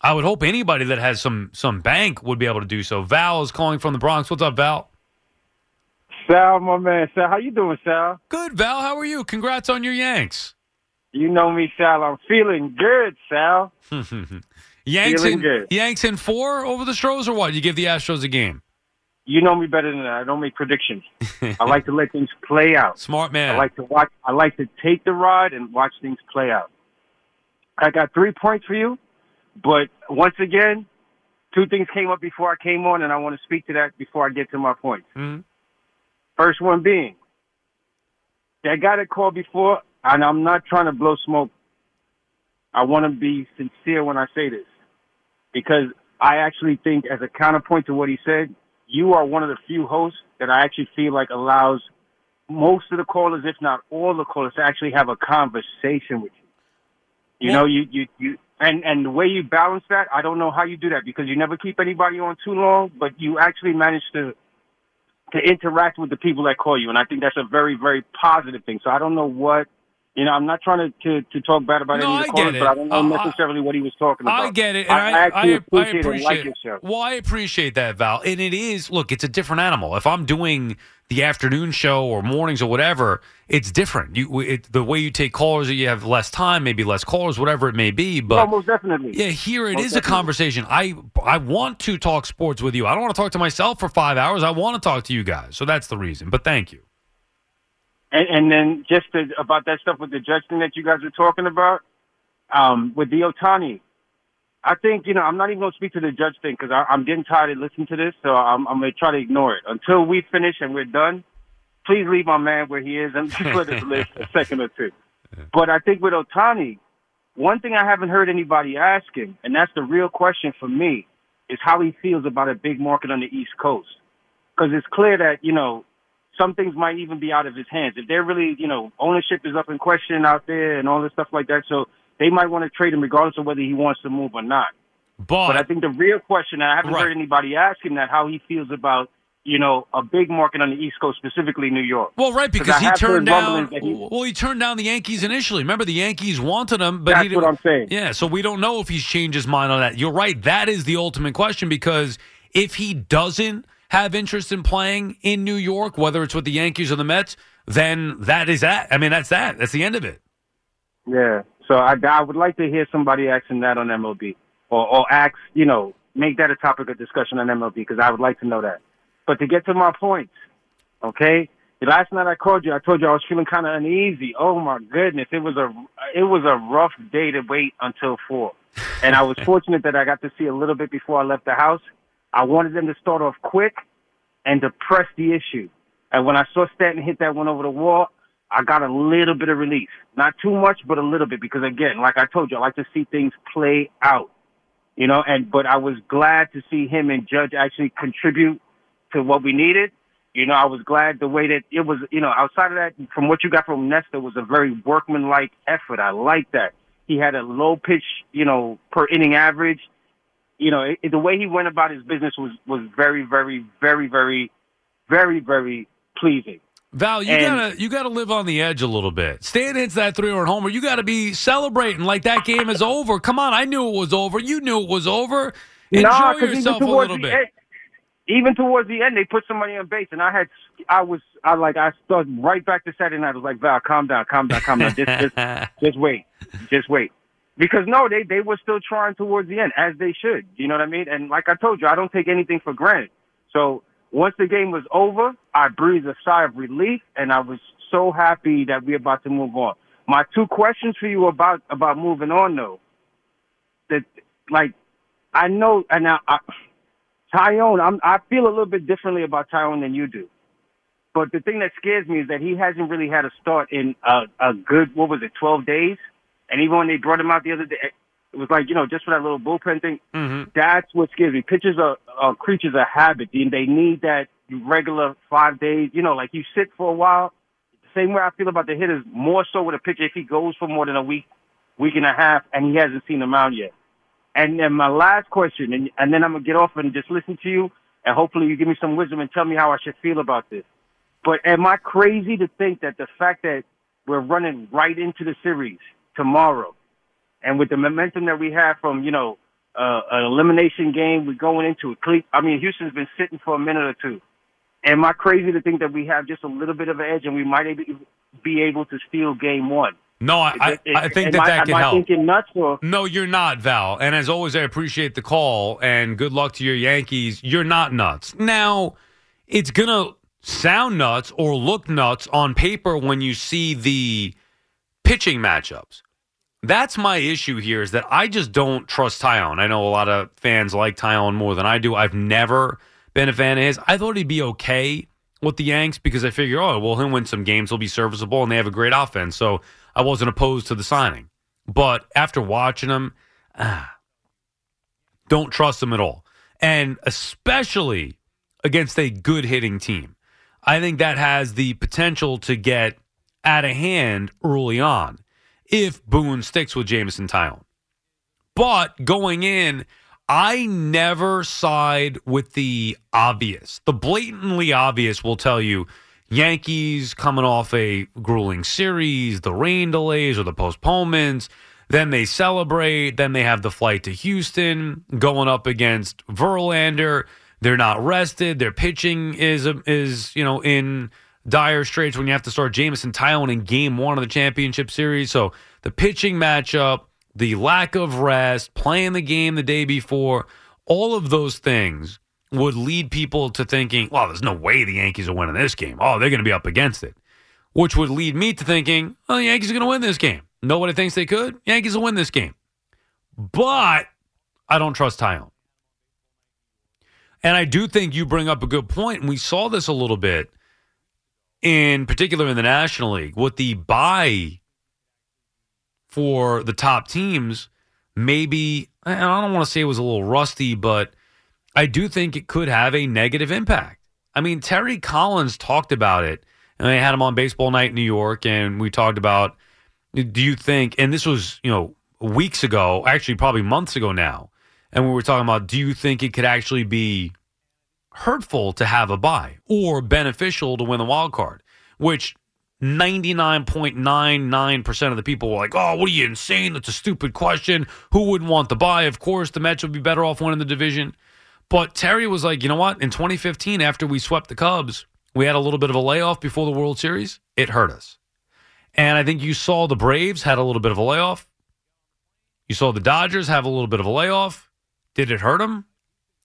I would hope anybody that has some some bank would be able to do so. Val is calling from the Bronx. What's up, Val? Sal, my man, Sal, how you doing, Sal? Good, Val. How are you? Congrats on your Yanks. You know me, Sal. I'm feeling good, Sal. [LAUGHS] Yanks Feeling in, good. Yanks in four over the Stros or what? You give the Astros a game. You know me better than that. I don't make predictions. [LAUGHS] I like to let things play out. Smart man. I like to watch. I like to take the ride and watch things play out. I got three points for you, but once again, two things came up before I came on, and I want to speak to that before I get to my points. Mhm. First one being, that guy that called before, and I'm not trying to blow smoke. I want to be sincere when I say this, because I actually think, as a counterpoint to what he said, you are one of the few hosts that I actually feel like allows most of the callers, if not all the callers, to actually have a conversation with you. You know, you you you, and and the way you balance that, I don't know how you do that because you never keep anybody on too long, but you actually manage to to interact with the people that call you, and I think that's a very very positive thing. So I don't know what. You know, I'm not trying to, to, to talk bad about No, any of the callers, but I don't know I- necessarily what he was talking about. I get it, and I, I, actually I, appreciate, it like appreciate your show. Well, I appreciate that, Val, and it is. Look, it's a different animal. If I'm doing the afternoon show or mornings or whatever, it's different. You, it, the way you take callers, you have less time, maybe less callers, whatever it may be. But No, most definitely. Yeah, here it Most is a conversation. I I want to talk sports with you. I don't want to talk to myself for five hours. I want to talk to you guys. So that's the reason. But thank you. And, and then just to, about that stuff with the judge thing that you guys were talking about, um, with the Ohtani, I think, you know, I'm not even going to speak to the judge thing because I'm getting tired of listening to this, so I'm, I'm going to try to ignore it. Until we finish and we're done, please leave my man where he is and just let us live a second or two. [LAUGHS] But I think with Ohtani, one thing I haven't heard anybody asking, and that's the real question for me, is how he feels about a big market on the East Coast. Because it's clear that, you know, some things might even be out of his hands. If they're really, you know, ownership is up in question out there and all this stuff like that, so they might want to trade him regardless of whether he wants to move or not. But, I think the real question, and I haven't Right. heard anybody ask him that, how he feels about, you know, a big market on the East Coast, specifically New York. Well, right, 'Cause because he turned down. he- Well, he turned down the Yankees initially. Remember, the Yankees wanted him, but he That's didn't. what I'm saying. Yeah, so we don't know if he's changed his mind on that. You're right. That is the ultimate question because if he doesn't have interest in playing in New York, whether it's with the Yankees or the Mets, then that is that. I mean, that's that. That's the end of it. Yeah. So I, I would like to hear somebody asking that on MLB, or, or ask, you know, make that a topic of discussion on MLB because I would like to know that. But to get to my point, okay. The last night I called you, I told you I was feeling kind of uneasy. Oh my goodness, it was a it was a rough day to wait until four, and I was [LAUGHS] fortunate that I got to see a little bit before I left the house. I wanted them to start off quick and to press the issue. And when I saw Stanton hit that one over the wall, I got a little bit of relief. Not too much, but a little bit because again, like I told you, I like to see things play out. You know, and but I was glad to see him and Judge actually contribute to what we needed. You know, I was glad the way that it was, you know, outside of that, from what you got from Nestor was a very workmanlike effort. I like that. He had a low pitch, you know, per inning average. You know, it, the way he went about his business was was very, very, very, very, very, very pleasing. Val, you And- gotta you gotta live on the edge a little bit. Stan hits that three run homer. You gotta be celebrating like that game is over. Come on, I knew it was over. You knew it was over. Enjoy Nah, yourself a little bit. End, even towards the end, they put somebody on base, and I had, I was, I like, I started right back to Saturday night. I was like, Val, calm down, calm down, calm down. Just, just, [LAUGHS] just wait, just wait. Because no, they they were still trying towards the end, as they should. You know what I mean? And like I told you, I don't take anything for granted. So once the game was over, I breathed a sigh of relief, and I was so happy that we're about to move on. My two questions for you about about moving on, though, that like I know, and now I, Taillon, I'm, I feel a little bit differently about Taillon than you do. But the thing that scares me is that he hasn't really had a start in a, a good, what was it, 12 days? And even when they brought him out the other day, it was like, you know, just for that little bullpen thing. Mm-hmm. That's what scares me. Pitchers are, are creatures of habit. and They need that regular five days. You know, like you sit for a while. Same way I feel about the hitters, more so with a pitcher if he goes for more than a week, week and a half, and he hasn't seen the mound yet. And then my last question, and, and then I'm gonna get off and just listen to you, and hopefully you give me some wisdom and tell me how I should feel about this. But am I crazy to think that the fact that we're running right into the series tomorrow, and with the momentum that we have from you know uh, an elimination game, we're going into it. Cle- I mean, Houston's been sitting for a minute or two. Am I crazy to think that we have just a little bit of an edge and we might be able to steal game one? No, I, I, I think am that I- that can help. nuts or? No, you're not, Val. And as always, I appreciate the call and good luck to your Yankees. You're not nuts. Now, it's going to sound nuts or look nuts on paper when you see the pitching matchups. That's my issue here is that I just don't trust Taillon. I know a lot of fans like Taillon more than I do. I've never been a fan of his. I thought he'd be okay with the Yanks because I figure, oh, well, he'll win some games. He'll be serviceable, and they have a great offense. So I wasn't opposed to the signing. But after watching him, ah, don't trust him at all. And especially against a good hitting team. I think that has the potential to get out of hand early on if Boone sticks with Jameson Taillon. But going in, I never side with the obvious. The blatantly obvious will tell you Yankees coming off a grueling series, the rain delays or the postponements. Then they celebrate. Then they have the flight to Houston going up against Verlander. They're not rested. Their pitching is is you know in dire straits when you have to start Jameson Taillon in Game One of the championship series. So the pitching matchup, the lack of rest, playing the game the day before, all of those things would lead people to thinking, well, there's no way the Yankees are winning this game. Oh, they're going to be up against it. Which would lead me to thinking, oh, the Yankees are going to win this game. Nobody thinks they could. Yankees will win this game. But I don't trust Taillon. And I do think you bring up a good point, and we saw this a little bit in particular in the National League with the bye for the top teams. Maybe I don't want to say it was a little rusty, but I do think it could have a negative impact. I mean, Terry Collins talked about it, and they had him on Baseball Night in New York, and we talked about. Do you think? And this was you know weeks ago, actually probably months ago now, and we were talking about. Do you think it could actually be hurtful to have a bye or beneficial to win the wild card? Which 99.99% of the people were like, oh, what are you insane? That's a stupid question. Who wouldn't want the bye? Of course, the Mets would be better off winning the division. But Terry was like, you know what? In 2015, after we swept the Cubs, we had a little bit of a layoff before the World Series. It hurt us. And I think you saw the Braves had a little bit of a layoff. You saw the Dodgers have a little bit of a layoff. Did it hurt them?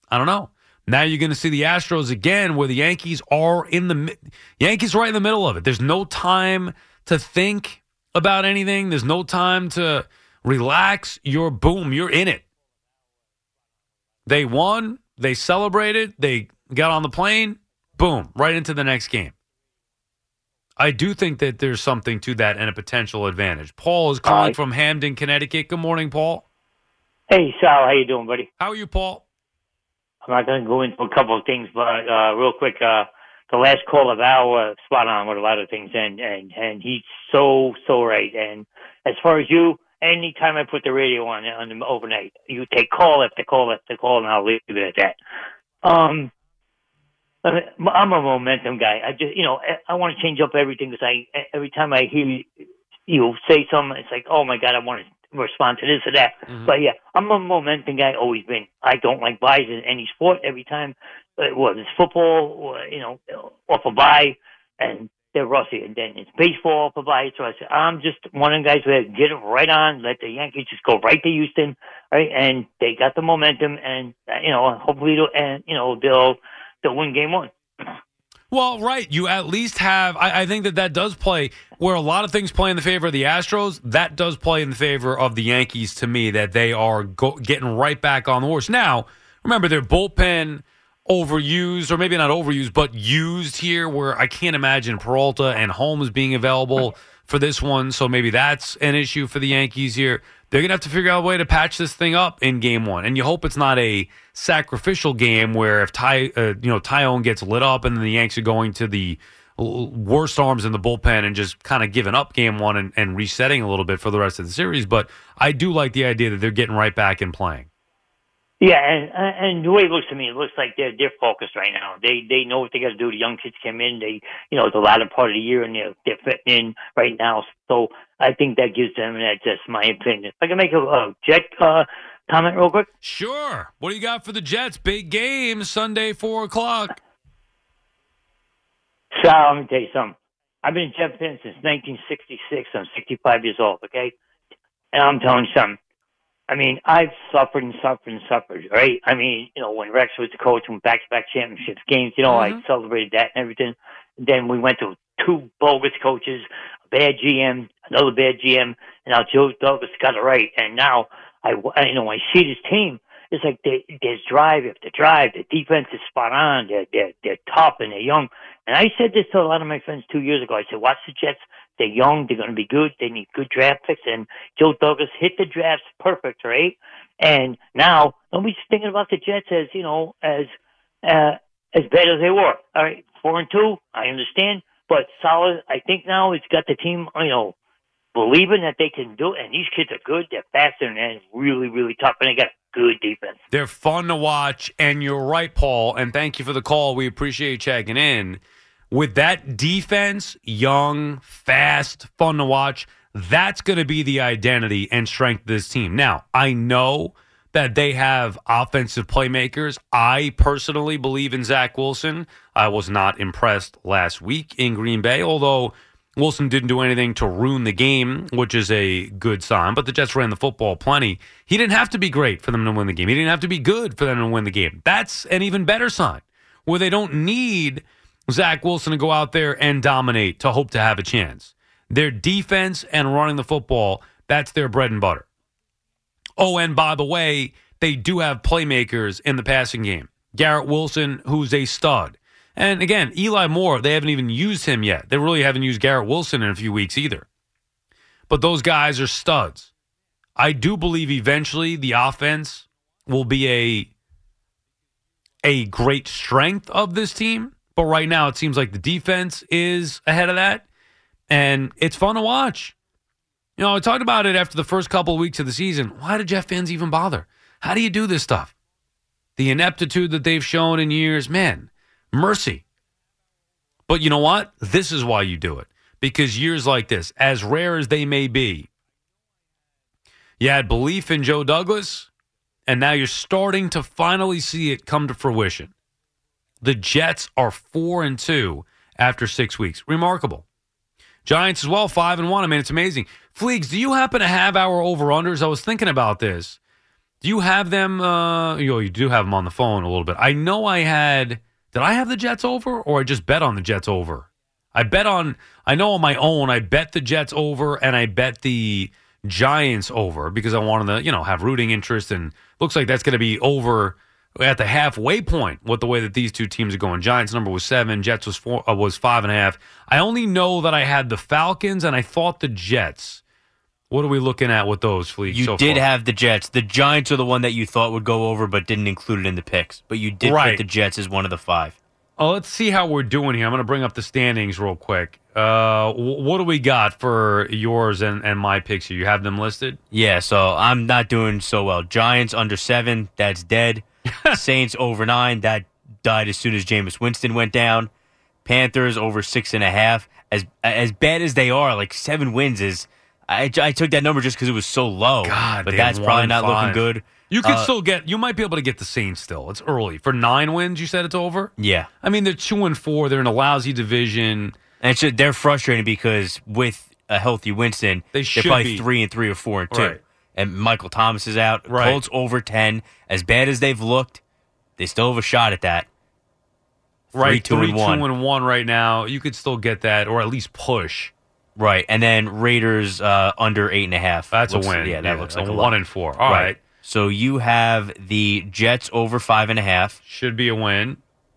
I don't know. Now you're going to see the Astros again, where the Yankees are in the Yankees right in the middle of it. There's no time to think about anything. There's no time to relax. You're boom. You're in it. They won. They celebrated. They got on the plane. Boom. Right into the next game. I do think that there's something to that and a potential advantage. Paul is calling Hi. from Hamden, Connecticut. Good morning, Paul. Hey, Sal, how you doing, buddy? How are you, Paul? I'm not going to go into a couple of things, but uh, real quick, uh, the last caller, Val, uh, spot on with a lot of things, and and and he's so so right. And as far as you, anytime I put the radio on on the overnight, you take call after call after call, and I'll leave it at that. Um, I'm a momentum guy. I just, you know, I, want to change up everything because I every time I hear you say something, it's like, oh my god, I want to respond to this or that. But yeah, I'm a momentum guy. Always been. I don't like byes in any sport. Every time, uh, whether it's football or you know, off a bye, and they're rusty, and then it's baseball off a bye. So I said, I'm just one of the guys who get it right on. Let the Yankees just go right to Houston, right? And they got the momentum, and uh, you know, hopefully, they'll, and you know, they'll they'll win game one. Well, right. You at least have. I, I think that that does play where a lot of things play in the favor of the Astros. That does play in the favor of the Yankees to me. That they are go, getting right back on the horse. Now, remember their bullpen overused, or maybe not overused, but used here. Where I can't imagine Peralta and Holmes being available for this one. So maybe that's an issue for the Yankees here. They're gonna have to figure out a way to patch this thing up in Game One, and you hope it's not a sacrificial game where if Ty, uh, you know, Taillon gets lit up, and then the Yanks are going to the worst arms in the bullpen and just kind of giving up Game One and, and resetting a little bit for the rest of the series. But I do like the idea that they're getting right back and playing. Yeah, and and the way it looks to me, it looks like they're they're focused right now. They they know what they got to do. The young kids come in. They you know the latter part of the year, and they're they're fitting in right now. So I think that gives them. That's just my opinion. If I can make a, a jet uh, comment real quick. Sure. What do you got for the Jets? Big game Sunday, four o'clock. Sal, let me tell you something. I've been a Jet fan since 1966. I'm 65 years old. Okay, and I'm telling you something. I mean, I've suffered and suffered and suffered, right? I mean, you know, when Rex was the coach, when back-to-back championships games, you know, I mm-hmm. celebrated that and everything. Then we went to two bogus coaches, a bad GM, another bad GM, and now Joe Douglas got it right. And now I, I you know, I see this team. It's like they, there's drive after drive. The defense is spot on. They're, they're, they're and they're young. And I said this to a lot of my friends two years ago. I said, watch the Jets. They're young. They're going to be good. They need good draft picks. And Joe Douglas hit the drafts perfect, right? And now nobody's thinking about the Jets as you know as uh, as bad as they were. All right, four and two. I understand, but solid. I think now it's got the team. You know, believing that they can do it. And these kids are good. They're faster and they're really, really tough. And they got good defense. They're fun to watch, and you're right, Paul. And thank you for the call. We appreciate you checking in. With that defense, young, fast, fun to watch, that's going to be the identity and strength of this team. Now, I know that they have offensive playmakers. I personally believe in Zach Wilson. I was not impressed last week in Green Bay, although Wilson didn't do anything to ruin the game, which is a good sign. But the Jets ran the football plenty. He didn't have to be great for them to win the game. He didn't have to be good for them to win the game. That's an even better sign, where they don't need Zach Wilson to go out there and dominate to hope to have a chance. Their defense and running the football, that's their bread and butter. Oh, and by the way, they do have playmakers in the passing game. Garrett Wilson, who's a stud. And again, Eli Moore, they haven't even used him yet. They really haven't used Garrett Wilson in a few weeks either. But those guys are studs. I do believe eventually the offense will be a a great strength of this team, but right now it seems like the defense is ahead of that and it's fun to watch. You know, I talked about it after the first couple of weeks of the season. Why do Jet fans even bother? How do you do this stuff? The ineptitude that they've shown in years, man, mercy. But you know what? This is why you do it. Because years like this, as rare as they may be, you had belief in Joe Douglas, and now you're starting to finally see it come to fruition. The Jets are four and two after six weeks. Remarkable. Giants as well, five and one. I mean, it's amazing. Fleegs, do you happen to have our over unders? I was thinking about this. Do you have them? Uh, you, know, you do have them on the phone a little bit. I know I had. Did I have the Jets over, or I just bet on the Jets over? I bet on. I know on my own. I bet the Jets over, and I bet the Giants over because I wanted to, you know, have rooting interest. And looks like that's going to be over at the halfway point with the way that these two teams are going. Giants number was seven, Jets was four, uh, was five and a half. I only know that I had the Falcons and I thought the Jets. What are we looking at with those, Fleet? You so did far? have the Jets. The Giants are the one that you thought would go over, but didn't include it in the picks. But you did Right. put the Jets as one of the five. Oh, let's see how we're doing here. I'm going to bring up the standings real quick. Uh, what do we got for yours and, and my picks here? You have them listed? Yeah, so I'm not doing so well. Giants under seven, that's dead. [LAUGHS] Saints over nine, that died as soon as Jameis Winston went down. Panthers over six and a half. As as bad as they are, like seven wins is. I, I took that number just because it was so low. God, but that's probably not and looking good. You could Uh, still get. You might be able to get the Saints still. It's early for nine wins. You said it's over. Yeah. I mean, they're two and four. They're in a lousy division. And it's just, they're frustrating because with a healthy Winston, They should probably be. three and three or four and two. Right. And Michael Thomas is out. Right. Colts over ten. As bad as they've looked, they still have a shot at that. Right, two, three, and one. two and one right now. You could still get that, or at least push. Right, and then Raiders uh, under eight and a half. That's Looks- a win. Yeah, that looks like a one and four. All right. So you have the Jets over five and a half. Should be a win.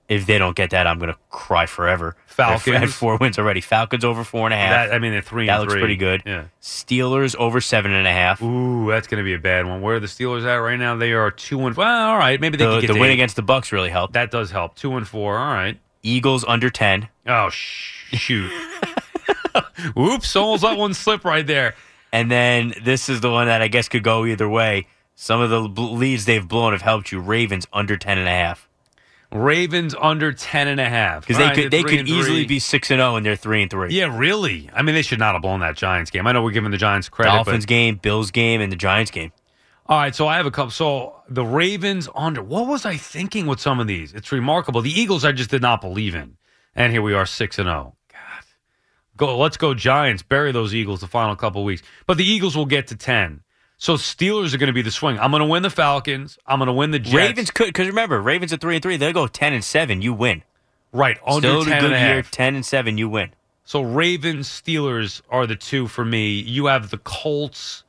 If they don't get that, I'm going to cry forever. Falcons. They're four wins already. Falcons over four and a half. That, I mean, they're three. That looks three. pretty good. Yeah. Steelers over seven and a half. Ooh, that's going to be a bad one. Where are the Steelers at right now? They are two and. Well, all right. Maybe they The, the win eight. against the Bucks really helped. That does help. Two and four. All right. Eagles under ten. Oh sh- shoot! [LAUGHS] [LAUGHS] Oops! Almost let one slip right there. And then this is the one that I guess could go either way. Some of the leads they've blown have helped you. Ravens under ten and a half. Ravens under ten and a half. Because they right, could they could easily be six and zero and they're three and three. Yeah, really. I mean, they should not have blown that Giants game. I know we're giving the Giants credit. but- Dolphins game, Bills game, and the Giants game. All right, so I have a couple. So the Ravens under. What was I thinking with some of these? It's remarkable. The Eagles, I just did not believe in, and here we are, six and zero. Go. Let's go Giants. Bury those Eagles the final couple weeks, but the Eagles will get to ten. So Steelers are going to be the swing. I'm going to win the Falcons. I'm going to win the Jets. Ravens could because remember Ravens at three and three. They go ten and seven. You win. right under Still a 10 good and a year. half. Ten and seven. You win. So Ravens, Steelers are the two for me. You have the Colts,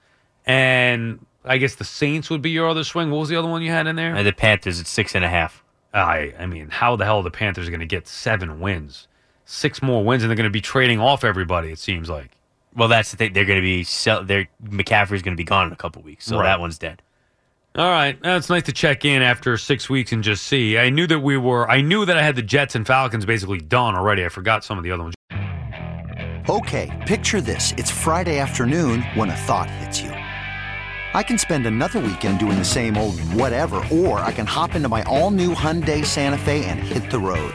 and I guess the Saints would be your other swing. What was the other one you had in there? And the Panthers at six and a half. I I mean, how the hell are the Panthers going to get seven wins, six more wins, and they're going to be trading off everybody? It seems like. Well, that's the thing. They're going to be sell. They're McCaffrey's going to be gone in a couple weeks, so Right. that one's dead. All right, Now, it's nice to check in after six weeks and just see. I knew that we were. I knew that I had the Jets and Falcons basically done already. I forgot some of the other ones. Okay, picture this. It's Friday afternoon when a thought hits you. I can spend another weekend doing the same old whatever, or I can hop into my all new Hyundai Santa Fe and hit the road.